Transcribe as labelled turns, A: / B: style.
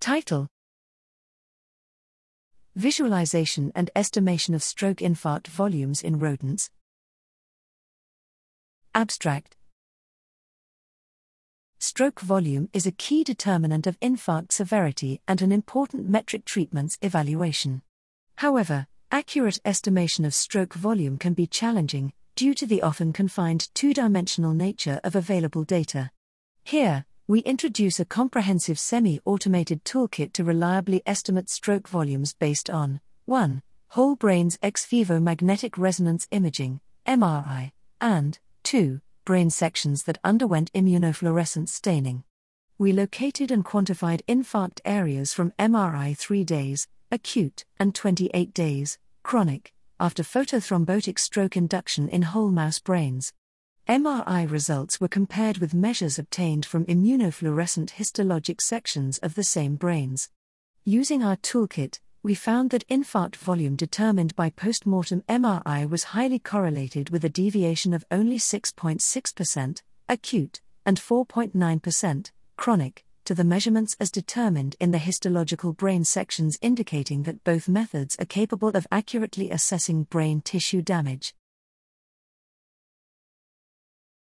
A: Title Visualization and estimation of stroke infarct volumes in rodents. Abstract Stroke volume is a key determinant of infarct severity and an important metric treatment's evaluation. However, accurate estimation of stroke volume can be challenging due to the often confined two dimensional nature of available data. Here, we introduce a comprehensive semi automated toolkit to reliably estimate stroke volumes based on 1. Whole brain's ex vivo magnetic resonance imaging, MRI, and 2. Brain sections that underwent immunofluorescence staining. We located and quantified infarct areas from MRI 3 days, acute, and 28 days, chronic, after photothrombotic stroke induction in whole mouse brains. MRI results were compared with measures obtained from immunofluorescent histologic sections of the same brains. Using our toolkit, we found that infarct volume determined by postmortem MRI was highly correlated with a deviation of only 6.6%, acute, and 4.9%, chronic, to the measurements as determined in the histological brain sections, indicating that both methods are capable of accurately assessing brain tissue damage.